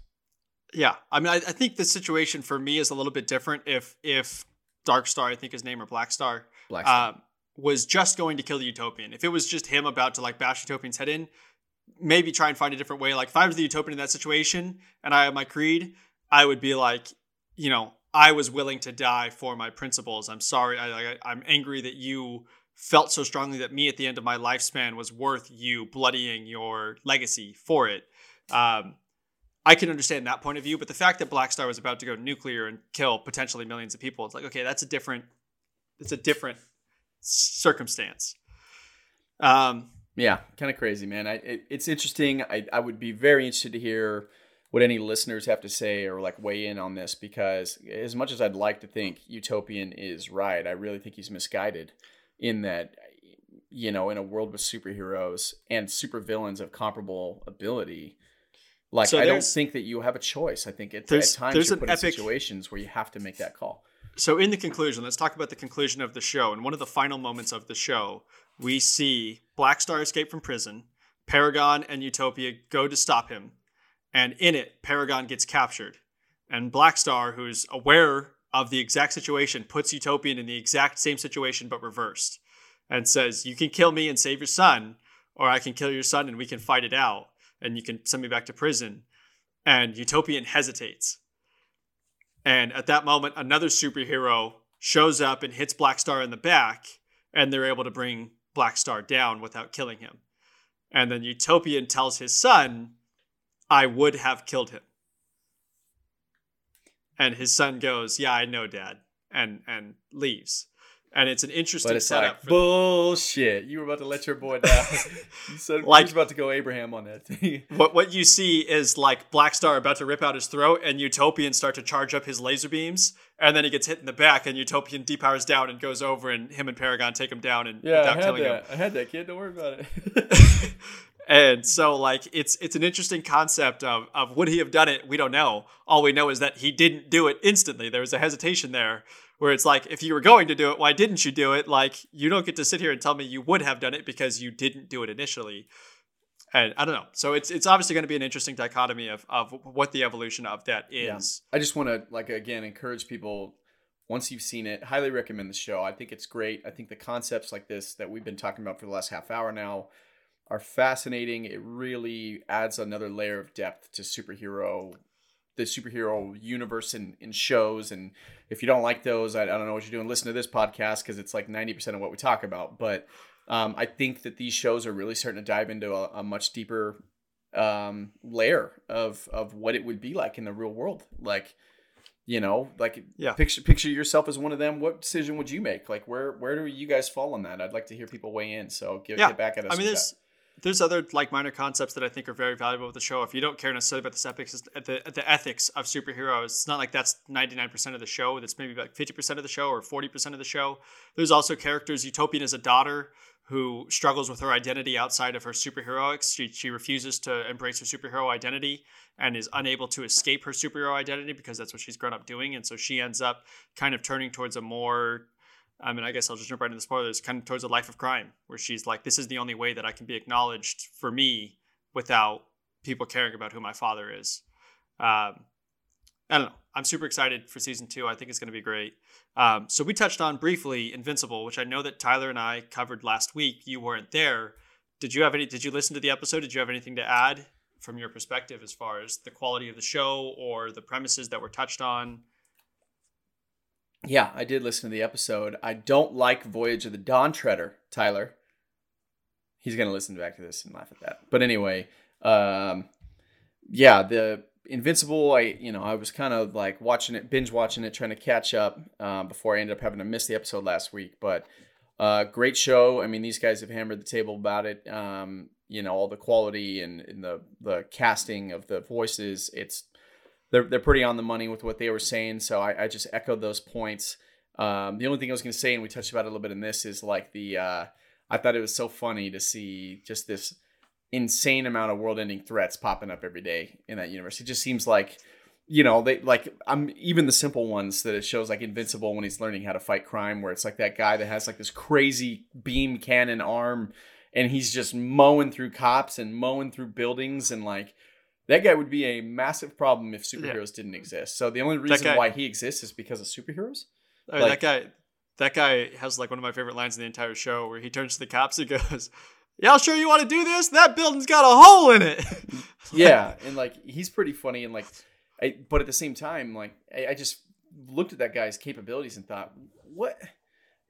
Yeah, I mean, I, I think the situation for me is a little bit different. If if Dark Star, I think his name or Black Star, Black Star. um, was just going to kill the Utopian. If it was just him about to like bash Utopian's head in, maybe try and find a different way. Like if I was the Utopian in that situation and I have my creed, I would be like, you know, I was willing to die for my principles. I'm sorry. I, I I'm angry that you felt so strongly that me at the end of my lifespan was worth you bloodying your legacy for it. Um, I can understand that point of view, but the fact that Black Star was about to go nuclear and kill potentially millions of people, it's like, okay, that's a different, it's a different circumstance. Um, Yeah, kind of crazy, man. I it, it's interesting. I I would be very interested to hear what any listeners have to say or like weigh in on this because as much as I'd like to think Utopian is right, I really think he's misguided in that you know, in a world with superheroes and supervillains of comparable ability, like So I don't think that you have a choice. I think it, at There's- times there's you're an put in epic- situations where you have to make that call. So, in the conclusion, let's talk about the conclusion of the show. And one of the final moments of the show, we see Black Star escape from prison. Paragon and Utopia go to stop him. And in it, Paragon gets captured. And Black Star, who's aware of the exact situation, puts Utopian in the exact same situation but reversed and says, You can kill me and save your son, or I can kill your son and we can fight it out and you can send me back to prison. And Utopian hesitates. And at that moment, another superhero shows up and hits Black Star in the back, and they're able to bring Black Star down without killing him. And then Utopian tells his son, I would have killed him. and his son goes, "Yeah, I know, Dad," and and leaves. And it's an interesting But it's setup. like bullshit. You were about to let your boy down. you said Like- you about to go Abraham on that thing. what what you see is like Black Star about to rip out his throat, and Utopian start to charge up his laser beams, and then he gets hit in the back, and Utopian depowers down and goes over, and him and Paragon take him down, and Yeah, I had killing him. that. I had that kid. Don't worry about it. and so like it's it's an interesting concept of of would he have done it? We don't know. All we know is that he didn't do it instantly. There was a hesitation there where it's like if you were going to do it, why didn't you do it? Like you don't get to sit here and tell me you would have done it because you didn't do it initially. And I don't know. So it's it's obviously going to be an interesting dichotomy of of what the evolution of that is. I just want to like again encourage people once you've seen it, highly recommend the show. I think it's great. I think the concepts like this that we've been talking about for the last half hour now are fascinating. It really adds another layer of depth to superhero the superhero universe in shows. And if you don't like those I, I don't know what you're doing. Listen to this podcast because it's like 90% of what we talk about. But um, i think that these shows are really starting to dive into a, a much deeper um, layer of of what it would be like in the real world. Like you know like Yeah. picture picture yourself as one of them. What decision would you make? Like where where do you guys fall on that? I'd like to hear people weigh in. So give, Yeah. get back at us I mean, there's there's other like minor concepts that I think are very valuable with the show. If you don't care necessarily about the ethics, the, the ethics of superheroes, it's not like that's 99% of the show. That's maybe like 50% of the show or 40% of the show. There's also characters. Utopian is a daughter who struggles with her identity outside of her superheroics. She, she refuses to embrace her superhero identity and is unable to escape her superhero identity because that's what she's grown up doing. And so she ends up kind of turning towards a more I mean, I guess I'll just jump right into the spoilers, kind of towards a life of crime, where she's like, this is the only way that I can be acknowledged for me without people caring about who my father is. Um, I don't know. I'm super excited for season two. I think it's going to be great. Um, so we touched on briefly Invincible, which I know that Tyler and I covered last week. You weren't there. Did you have any? Did you listen to the episode? Did you have anything to add from your perspective as far as the quality of the show or the premises that were touched on? Yeah, I did listen to the episode. I don't like Voyage of the Dawn Treader, Tyler. He's gonna listen back to this and laugh at that. But anyway, um, yeah, the Invincible. I you know I was kind of like watching it, binge watching it, trying to catch up uh, before I ended up having to miss the episode last week. But uh, great show. I mean, these guys have hammered the table about it. Um, you know, all the quality and, and the the casting of the voices. It's they're they're pretty on the money with what they were saying. So I, I just echoed those points. Um, the only thing I was going to say, and we touched about it a little bit in this, is like the uh, I thought it was so funny to see just this insane amount of world-ending threats popping up every day in that universe. It just seems like you know they like I'm even the simple ones that it shows like Invincible when he's learning how to fight crime, where it's like that guy that has like this crazy beam cannon arm, and he's just mowing through cops and mowing through buildings and like that guy would be a massive problem if superheroes didn't exist. So the only reason guy- why he exists is because of superheroes. Oh, I mean, Like- that guy, that guy has like one of my favorite lines in the entire show, where he turns to the cops and goes, "Y'all sure you want to do this? That building's got a hole in it." yeah, and like he's pretty funny and like, I, but at the same time, like I, I just looked at that guy's capabilities and thought, what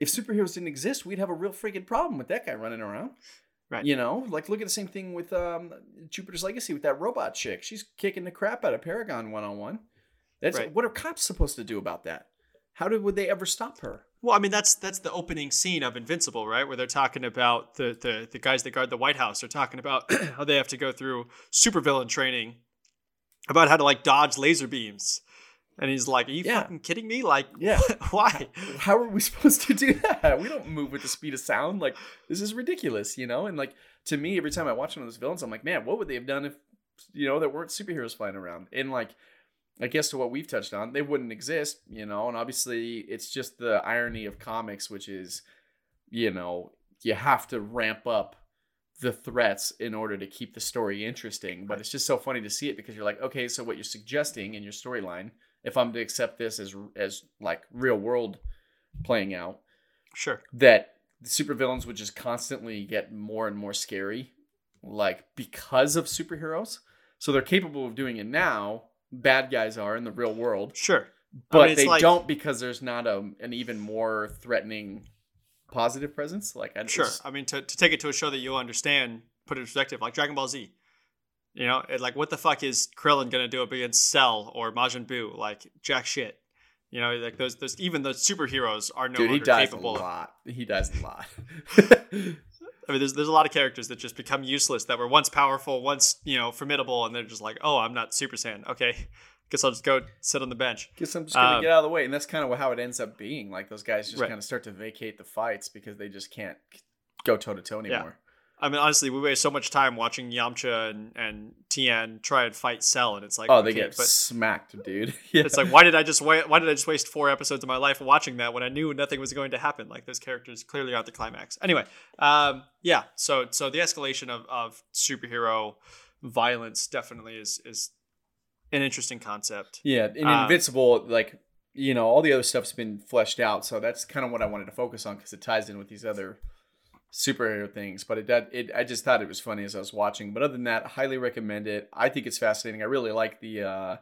if superheroes didn't exist? We'd have a real freaking problem with that guy running around. Right. You know, like look at the same thing with um, Jupiter's Legacy with that robot chick. She's kicking the crap out of Paragon one on one. That's Right. what are cops supposed to do about that? How did would they ever stop her? well, I mean, that's that's the opening scene of Invincible, right? Where they're talking about the the the guys that guard the White House. They're talking about how they have to go through supervillain training, about how to like dodge laser beams. And he's like, "Are you Yeah. fucking kidding me? Like, Yeah. why?" how are we supposed to do that? We don't move with the speed of sound. Like this is ridiculous, you know. And like to me, every time I watch one of those villains, I'm like, man, what would they have done if you know there weren't superheroes flying around? And like, I guess to what we've touched on, they wouldn't exist, you know. And obviously, it's just the irony of comics, which is, you know, you have to ramp up the threats in order to keep the story interesting. But it's just so funny to see it because you're like, okay, so what you're suggesting in your storyline, if I'm to accept this as as like real world playing out, Sure. that the supervillains would just constantly get more and more scary, like because of superheroes. So they're capable of doing it now. Bad guys are in the real world, Sure. but mean, they like- don't because there's not a, an even more threatening positive presence. Like I Sure. just- I mean, to, to take it to a show that you'll understand, put it in perspective, like Dragon Ball Z. You know, it, like what the fuck is Krillin gonna do up against Cell or Majin Buu? Like jack shit. You know, like those those even those superheroes are no Dude, he longer dies capable. a lot. He dies a lot. I mean, there's there's a lot of characters that just become useless that were once powerful, once you know formidable, and they're just like, oh, I'm not Super Saiyan. Okay, guess I'll just go sit on the bench. Guess I'm just gonna Um, get out of the way, and that's kind of how it ends up being. Like those guys just Right. kind of start to vacate the fights because they just can't go toe to toe anymore. I mean, honestly, we waste so much time watching Yamcha and, and Tien try and fight Cell, and it's like, Oh, they okay, get but smacked, dude. yeah. it's like, why did I just wa- why did I just waste four episodes of my life watching that when I knew nothing was going to happen? Like those characters clearly aren't the climax. Anyway, um, yeah. So so the escalation of of superhero violence definitely is is an interesting concept. Yeah, in Uh, Invincible, like you know, all the other stuff's been fleshed out, so that's kind of what I wanted to focus on because it ties in with these other superhero things. But it, that it, I just thought it was funny as I was watching. But other than that, highly recommend it. I think it's fascinating. I really like the uh,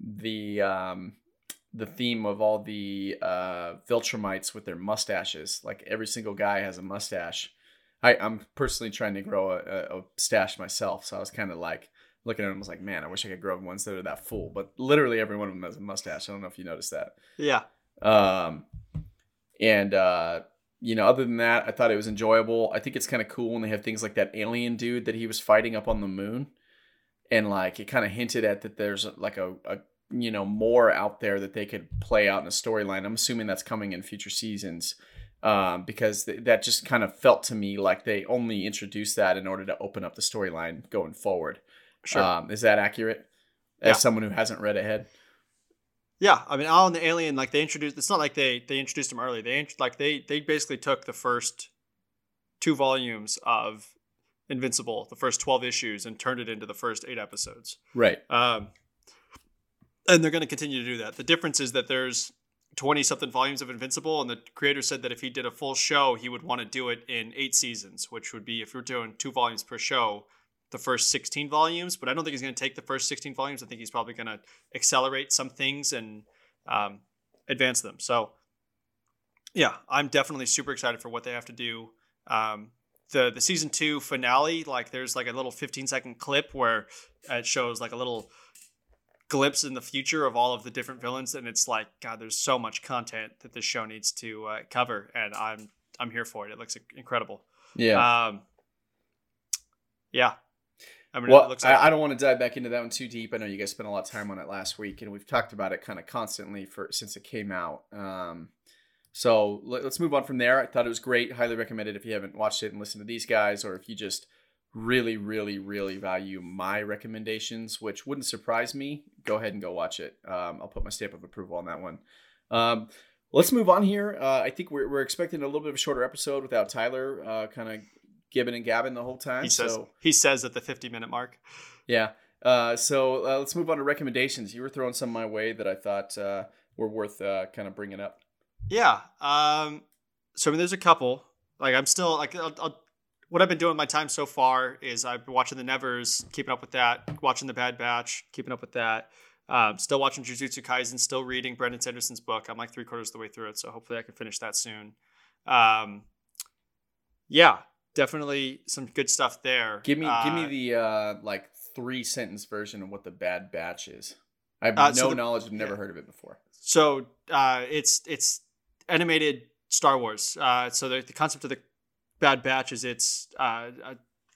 the um, the theme of all the uh, Viltrumites with their mustaches. Like every single guy has a mustache. I, I'm personally trying to grow a, a, a stash myself, so I was kind of like looking at them. I was like, man, I wish I could grow ones that are that full. But literally every one of them has a mustache. I don't know if you noticed that. Yeah. Um, and uh, you know, other than that, I thought it was enjoyable. I think it's kind of cool when they have things like that alien dude that he was fighting up on the moon, and like it kind of hinted at that there's like a, a you know more out there that they could play out in a storyline. I'm assuming that's coming in future seasons. Um, because th- that just kind of felt to me like they only introduced that in order to open up the storyline going forward. Sure. Um, is that accurate? As Yeah. someone who hasn't read ahead. Yeah, I mean, Allen the Alien, like they introduced. It's not like they they introduced them early. They like they they basically took the first two volumes of Invincible, the first twelve issues, and turned it into the first eight episodes. Right. Um, and they're going to continue to do that. The difference is that there's twenty something volumes of Invincible, and the creator said that if he did a full show, he would want to do it in eight seasons, which would be if you're doing two volumes per show, the first 16 volumes, but I don't think he's going to take the first 16 volumes. I think he's probably going to accelerate some things and um, advance them. So, yeah, I'm definitely super excited for what they have to do. Um, the the season two finale, like there's like a little 15 second clip where it shows like a little glimpse in the future of all of the different villains, and it's like God, there's so much content that this show needs to uh, cover, and I'm I'm here for it. It looks incredible. Yeah. Um, yeah. I mean, well, like I, I don't want to dive back into that one too deep. I know you guys spent a lot of time on it last week, and we've talked about it kind of constantly for since it came out. Um, so let, us move on from there. I thought it was great. Highly recommend it if you haven't watched it and listened to these guys, or if you just really, really, really value my recommendations, which wouldn't surprise me. Go ahead and go watch it. Um, I'll put my stamp of approval on that one. Um, let's move on here. Uh, I think we're, we're expecting a little bit of a shorter episode without Tyler uh, kind of gibbing and Gavin the whole time. he says so he says at the 50 minute mark. yeah. Uh, so uh, let's move on to recommendations. You were throwing some my way that I thought uh, were worth uh, kind of bringing up. Yeah. Um. So I mean, there's a couple. Like I'm still like I'll, I'll, what I've been doing my time so far is I've been watching the Nevers, keeping up with that, watching the Bad Batch, keeping up with that. Um, still watching Jujutsu Kaisen, still reading Brandon Sanderson's book. I'm like three quarters of the way through it, so hopefully I can finish that soon. Um, yeah, definitely some good stuff there. Give me give me Uh, the uh, like three sentence version of what the Bad Batch is. I have Uh, no so the- knowledge. I've never yeah. heard of it before. So uh, it's it's animated Star Wars. Uh, so the, the concept of the Bad Batch is it's uh, uh,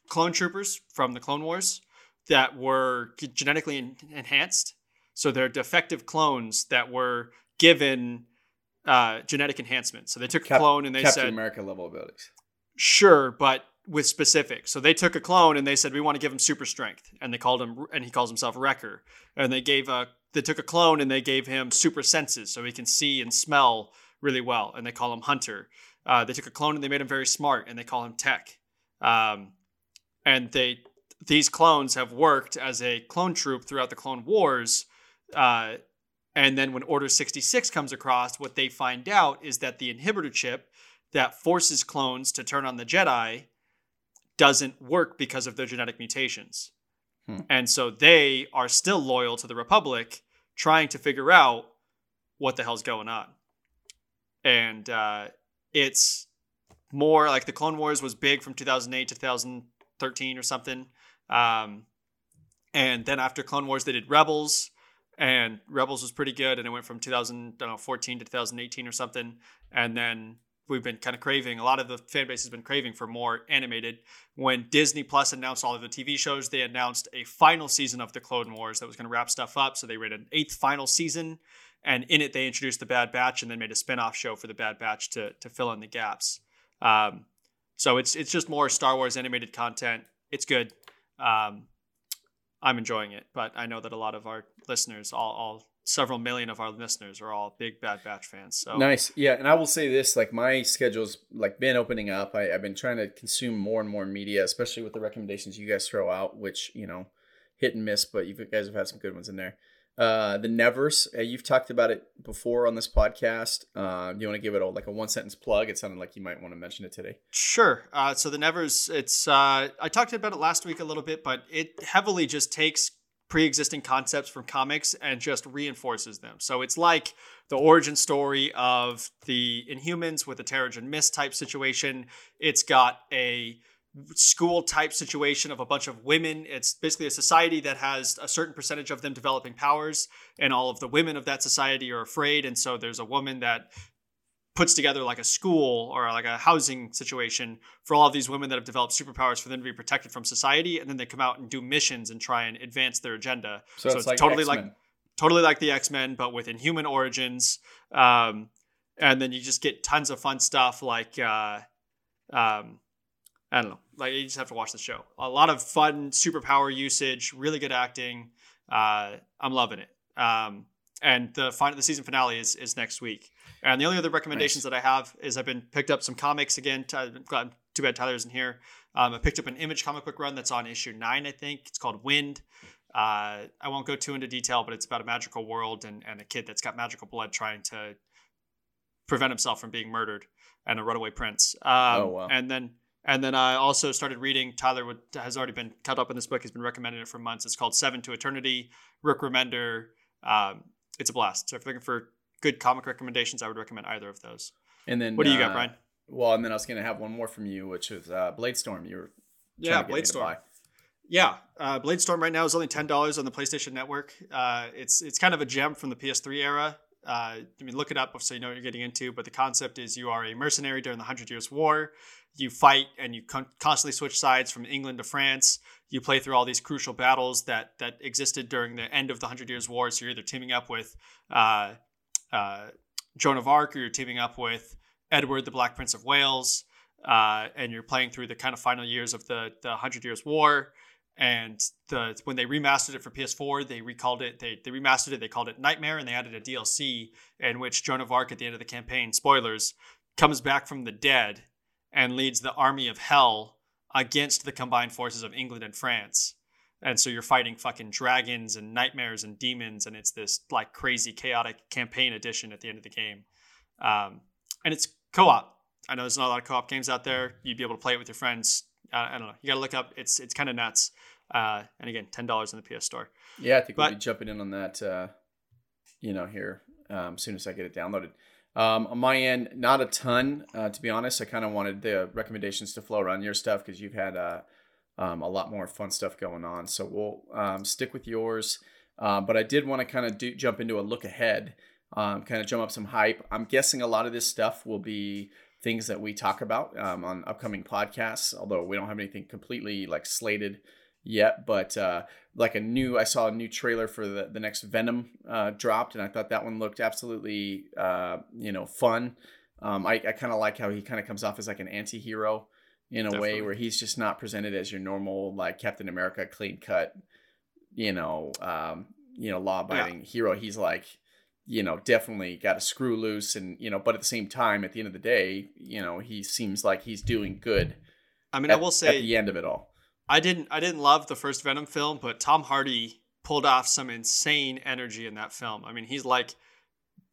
clone troopers from the Clone Wars that were genetically en- enhanced. So they're defective clones that were given uh, genetic enhancement. So they took a clone and they Captain said, America level abilities. Sure, but with specifics. So they took a clone and they said we want to give him super strength, and they called him, and he calls himself Wrecker. And they gave a, they took a clone and they gave him super senses, so he can see and smell really well, and they call him Hunter. Uh, they took a clone and they made him very smart, and they call him Tech. Um, and they, these clones have worked as a clone troop throughout the Clone Wars. Uh, and then when Order 66 comes across, what they find out is that the inhibitor chip that forces clones to turn on the Jedi doesn't work because of their genetic mutations. Hmm. And so they are still loyal to the Republic, trying to figure out what the hell's going on. And uh, it's more like the Clone Wars was big from 2008 to 2013 or something. Um, And then after Clone Wars, they did Rebels, and Rebels was pretty good, and it went from 2014 to 2018 or something. And then we've been kind of craving. A lot of the fan base has been craving for more animated. When Disney Plus announced all of the TV shows, they announced a final season of the Clone Wars that was going to wrap stuff up. So they made an eighth final season, and in it they introduced the Bad Batch, and then made a spin-off show for the Bad Batch to to fill in the gaps. Um, so it's it's just more Star Wars animated content. It's good. Um, I'm enjoying it, but I know that a lot of our listeners, all, all several million of our listeners, are all big Bad Batch fans. So nice, yeah. And I will say this: like my schedule's like been opening up. I, I've been trying to consume more and more media, especially with the recommendations you guys throw out, which you know, hit and miss, but you guys have had some good ones in there. Uh, the Nevers, uh, you've talked about it before on this podcast. Uh, do you want to give it a, like a one sentence plug? It sounded like you might want to mention it today. Sure. Uh, so the Nevers, it's uh, I talked about it last week a little bit, but it heavily just takes pre-existing concepts from comics and just reinforces them. So it's like the origin story of the Inhumans with the Terrigen Mist type situation. It's got a school type situation of a bunch of women. It's basically a society that has a certain percentage of them developing powers, and all of the women of that society are afraid. And so there's a woman that puts together like a school or like a housing situation for all of these women that have developed superpowers for them to be protected from society and then they come out and do missions and try and advance their agenda. So, so it's, it's like totally X-Men. like totally like the x-men but with inhuman origins um, and then you just get tons of fun stuff like uh, um, i don't know like you just have to watch the show. A lot of fun superpower usage really good acting. Uh, i'm loving it. Um, and the final the season finale is is next week and the only other recommendations nice. that I have is I've been picked up some comics again. Glad, too bad Tyler isn't here. Um, I picked up an image comic book run that's on issue nine, I think. It's called Wynd. Uh, I won't go too into detail, but it's about a magical world and, and a kid that's got magical blood trying to prevent himself from being murdered and a runaway prince. Um, oh, wow. And then and then I also started reading. Tyler would, has already been caught up in this book. He's been recommending it for months. It's called Seven to Eternity. Rick Remender. Um, it's a blast. So if you're looking for good comic recommendations, I would recommend either of those. And then what do you got, uh, Brian? Well, and then I was going to have one more from you, which was uh, Bladestorm. You were yeah, Blade Storm. Yeah, uh, Bladestorm right now is only ten dollars on the PlayStation Network. Uh, it's it's kind of a gem from the PS3 era. Uh, I mean, look it up so you know what you're getting into. But the concept is you are a mercenary during the Hundred Years' War. You fight and you con- constantly switch sides from England to France. You play through all these crucial battles that that existed during the end of the Hundred Years' War. So you're either teaming up with uh, uh, Joan of Arc, or you're teaming up with Edward, the Black Prince of Wales, uh, and you're playing through the kind of final years of the the Hundred Years' War. And the when they remastered it for PS4, they recalled it. They they remastered it. They called it Nightmare, and they added a DLC in which Joan of Arc at the end of the campaign, spoilers, comes back from the dead and leads the army of hell against the combined forces of England and France and so you're fighting fucking dragons and nightmares and demons and it's this like crazy chaotic campaign edition at the end of the game um, and it's co-op i know there's not a lot of co-op games out there you'd be able to play it with your friends i don't know you gotta look up it's it's kind of nuts uh, and again $10 in the ps store yeah i think but, we'll be jumping in on that uh, you know here um, as soon as i get it downloaded um, on my end not a ton uh, to be honest i kind of wanted the recommendations to flow around your stuff because you've had uh, um, a lot more fun stuff going on. So we'll um, stick with yours. Uh, but I did want to kind of do, jump into a look ahead, um, kind of jump up some hype. I'm guessing a lot of this stuff will be things that we talk about um, on upcoming podcasts, although we don't have anything completely like slated yet. But uh, like a new, I saw a new trailer for the, the next Venom uh, dropped, and I thought that one looked absolutely, uh, you know, fun. Um, I, I kind of like how he kind of comes off as like an anti hero in a Definitely. way where he's just not presented as your normal like Captain America clean cut, you know, um, you know, law abiding yeah. hero. He's like, you know, definitely got a screw loose and you know, but at the same time, at the end of the day, you know, he seems like he's doing good. I mean, at, I will say at the end of it all. I didn't I didn't love the first Venom film, but Tom Hardy pulled off some insane energy in that film. I mean, he's like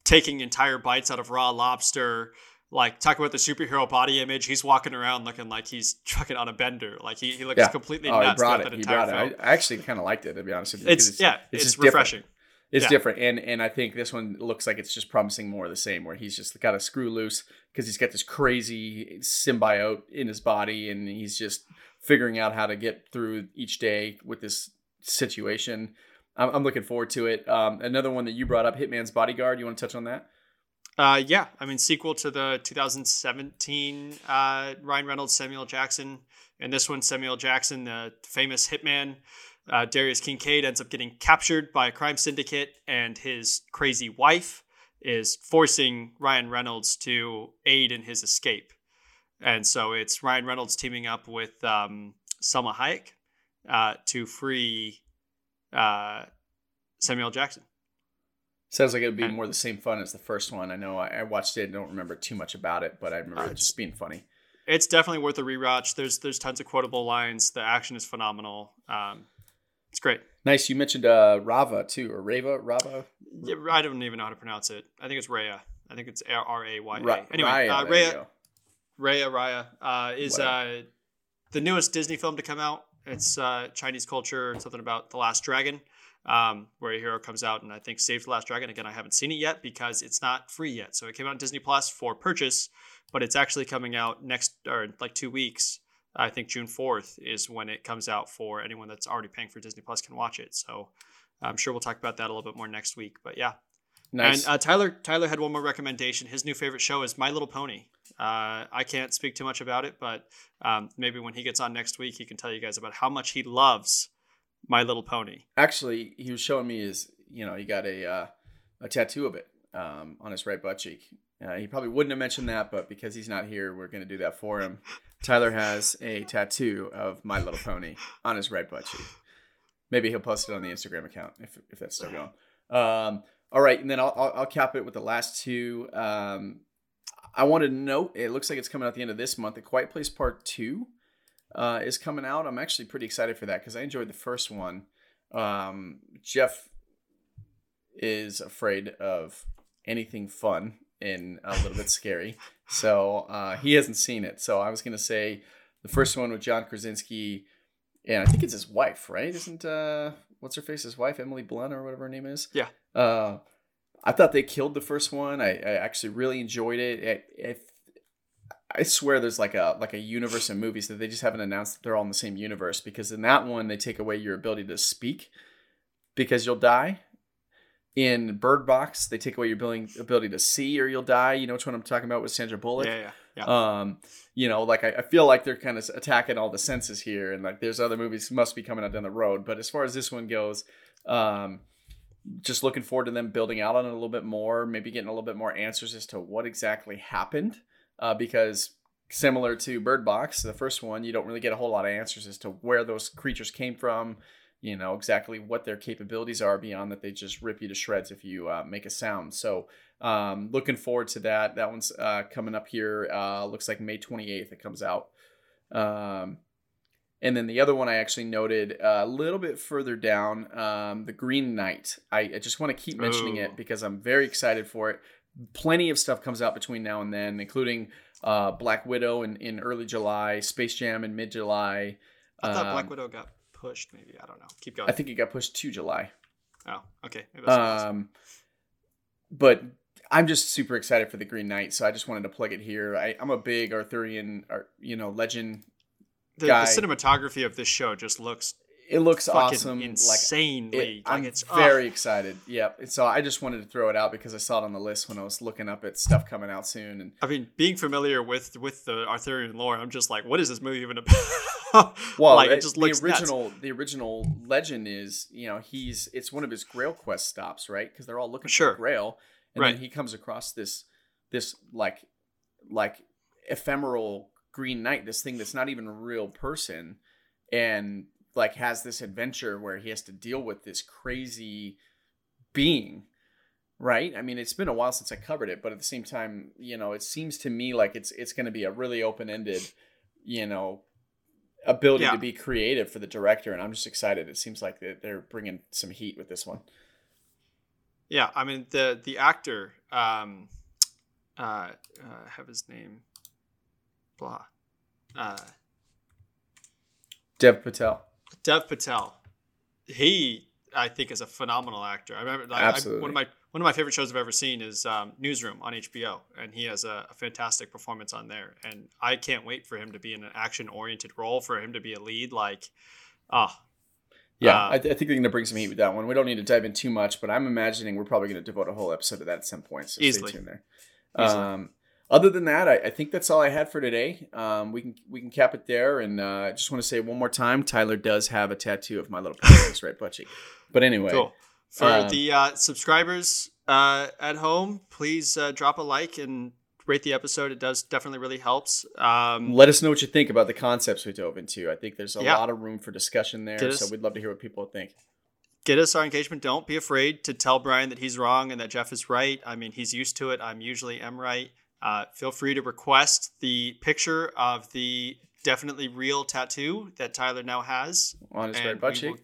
taking entire bites out of raw lobster like talk about the superhero body image. He's walking around looking like he's trucking on a bender. Like he, he looks yeah. completely oh, nuts. He brought it. He brought film. it. I, actually kind of liked it to be honest with you. It's, it's yeah, it's, it's refreshing. Different. It's yeah. different, and and I think this one looks like it's just promising more of the same, where he's just got a screw loose because he's got this crazy symbiote in his body, and he's just figuring out how to get through each day with this situation. I'm, I'm looking forward to it. Um, another one that you brought up, Hitman's Bodyguard. You want to touch on that? Uh, yeah, I mean, sequel to the 2017 uh, Ryan Reynolds, Samuel Jackson. And this one, Samuel Jackson, the famous hitman, uh, Darius Kincaid, ends up getting captured by a crime syndicate, and his crazy wife is forcing Ryan Reynolds to aid in his escape. And so it's Ryan Reynolds teaming up with um, Salma Hayek uh, to free uh, Samuel Jackson. Sounds like it would be and, more the same fun as the first one. I know I, I watched it. I don't remember too much about it, but I remember it just being funny. It's definitely worth a rewatch. There's there's tons of quotable lines. The action is phenomenal. Um, it's great. Nice. You mentioned uh, Rava too, or Rava, Rava. Yeah, I don't even know how to pronounce it. I think it's Raya. I think it's R A Y A. Anyway, Raya, uh, Raya, Raya, Raya uh, is uh, the newest Disney film to come out. It's uh, Chinese culture, something about the Last Dragon um, where a hero comes out and I think Save the Last Dragon. Again, I haven't seen it yet because it's not free yet. So it came out on Disney Plus for purchase, but it's actually coming out next or like two weeks. I think June 4th is when it comes out for anyone that's already paying for Disney Plus can watch it. So I'm sure we'll talk about that a little bit more next week. But yeah. Nice. And uh, Tyler Tyler had one more recommendation. His new favorite show is My Little Pony. Uh, I can't speak too much about it, but um, maybe when he gets on next week, he can tell you guys about how much he loves my Little Pony. Actually, he was showing me his, you know, he got a uh, a tattoo of it um, on his right butt cheek. Uh, he probably wouldn't have mentioned that, but because he's not here, we're going to do that for him. Tyler has a tattoo of My Little Pony on his right butt cheek. Maybe he'll post it on the Instagram account if, if that's still going. Um, all right, and then I'll, I'll, I'll, cap it with the last two. Um, I want to note it looks like it's coming out the end of this month. The Quiet Place Part Two uh, is coming out. I'm actually pretty excited for that because I enjoyed the first one. Um, Jeff is afraid of anything fun and a little bit scary, so uh, he hasn't seen it. So I was gonna say the first one with John Krasinski, and I think it's his wife, right? Isn't uh, what's her face? His wife, Emily Blunt or whatever her name is. Yeah. Uh, I thought they killed the first one. I, I actually really enjoyed it. it, it I swear there's like a like a universe in movies that they just haven't announced that they're all in the same universe because in that one they take away your ability to speak because you'll die. In Bird Box, they take away your ability, ability to see or you'll die. You know which one I'm talking about with Sandra Bullock. Yeah, yeah, yeah. Um, you know, like I, I feel like they're kind of attacking all the senses here, and like there's other movies must be coming out down the road. But as far as this one goes, um, just looking forward to them building out on it a little bit more, maybe getting a little bit more answers as to what exactly happened uh, because similar to Bird Box, the first one, you don't really get a whole lot of answers as to where those creatures came from, you know, exactly what their capabilities are beyond that they just rip you to shreds if you uh, make a sound. So, um, looking forward to that. That one's uh, coming up here. Uh, looks like May 28th it comes out. Um, and then the other one I actually noted uh, a little bit further down, um, the Green Knight. I, I just want to keep mentioning it because I'm very excited for it plenty of stuff comes out between now and then, including uh, Black Widow in, in early July, Space Jam in mid July. I thought um, Black Widow got pushed. Maybe I don't know. Keep going. I think it got pushed to July. Oh, okay. Um, but I'm just super excited for the Green Knight, so I just wanted to plug it here. I, am a big Arthurian, you know, legend the. The cinematography of this show just looks it looks awesome, insanely. Like, it, I'm it's, very excited. Yep. So I just wanted to throw it out because I saw it on the list when I was looking up at stuff coming out soon. And I mean, being familiar with with the Arthurian lore, I'm just like, what is this movie even about? well, like, it, just the original nuts. the original legend is you know he's it's one of his Grail quest stops, right? Because they're all looking sure. for Grail, and right. then he comes across this this like like ephemeral Green Knight, this thing that's not even a real person, and like has this adventure where he has to deal with this crazy being right? I mean it's been a while since i covered it but at the same time you know it seems to me like it's it's going to be a really open-ended you know ability yeah. to be creative for the director and i'm just excited. It seems like they're bringing some heat with this one. Yeah i mean the the actor um uh, uh have his name blah uh dev patel Dev Patel, he I think is a phenomenal actor. I remember like, Absolutely. I, one of my one of my favorite shows I've ever seen is um, Newsroom on HBO, and he has a, a, fantastic performance on there. And I can't wait for him to be in an action oriented role, for him to be a lead. Like, ah, Yeah, Uh, I, th- I think they're going to bring some heat with that one. We don't need to dive in too much, but I'm imagining we're probably going to devote a whole episode to that at some point. So Easily. stay tuned there. Easily. Um, other than that, I, I think that's all I had for today. Um, we can we can cap it there, and uh, I just want to say one more time: Tyler does have a tattoo of My Little Pony right butt cheek. But anyway, Cool. For Um, the uh, subscribers uh, at home, please uh, drop a like and rate the episode. It does definitely really helps. Um, let us know what you think about the concepts we dove into. I think there's a Yeah. lot of room for discussion there, Get so we'd love to hear what people think. get us our engagement. Don't be afraid to tell Brian that he's wrong and that Jeff is right. I mean, he's used to it. I'm usually am right. Uh, feel free to request the picture of the definitely real tattoo that Tyler now has. On his right butt cheek. will-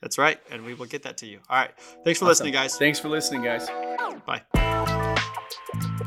that's right, and we will get that to you. All right. Thanks for Awesome. listening, guys. Thanks for listening, guys. Bye.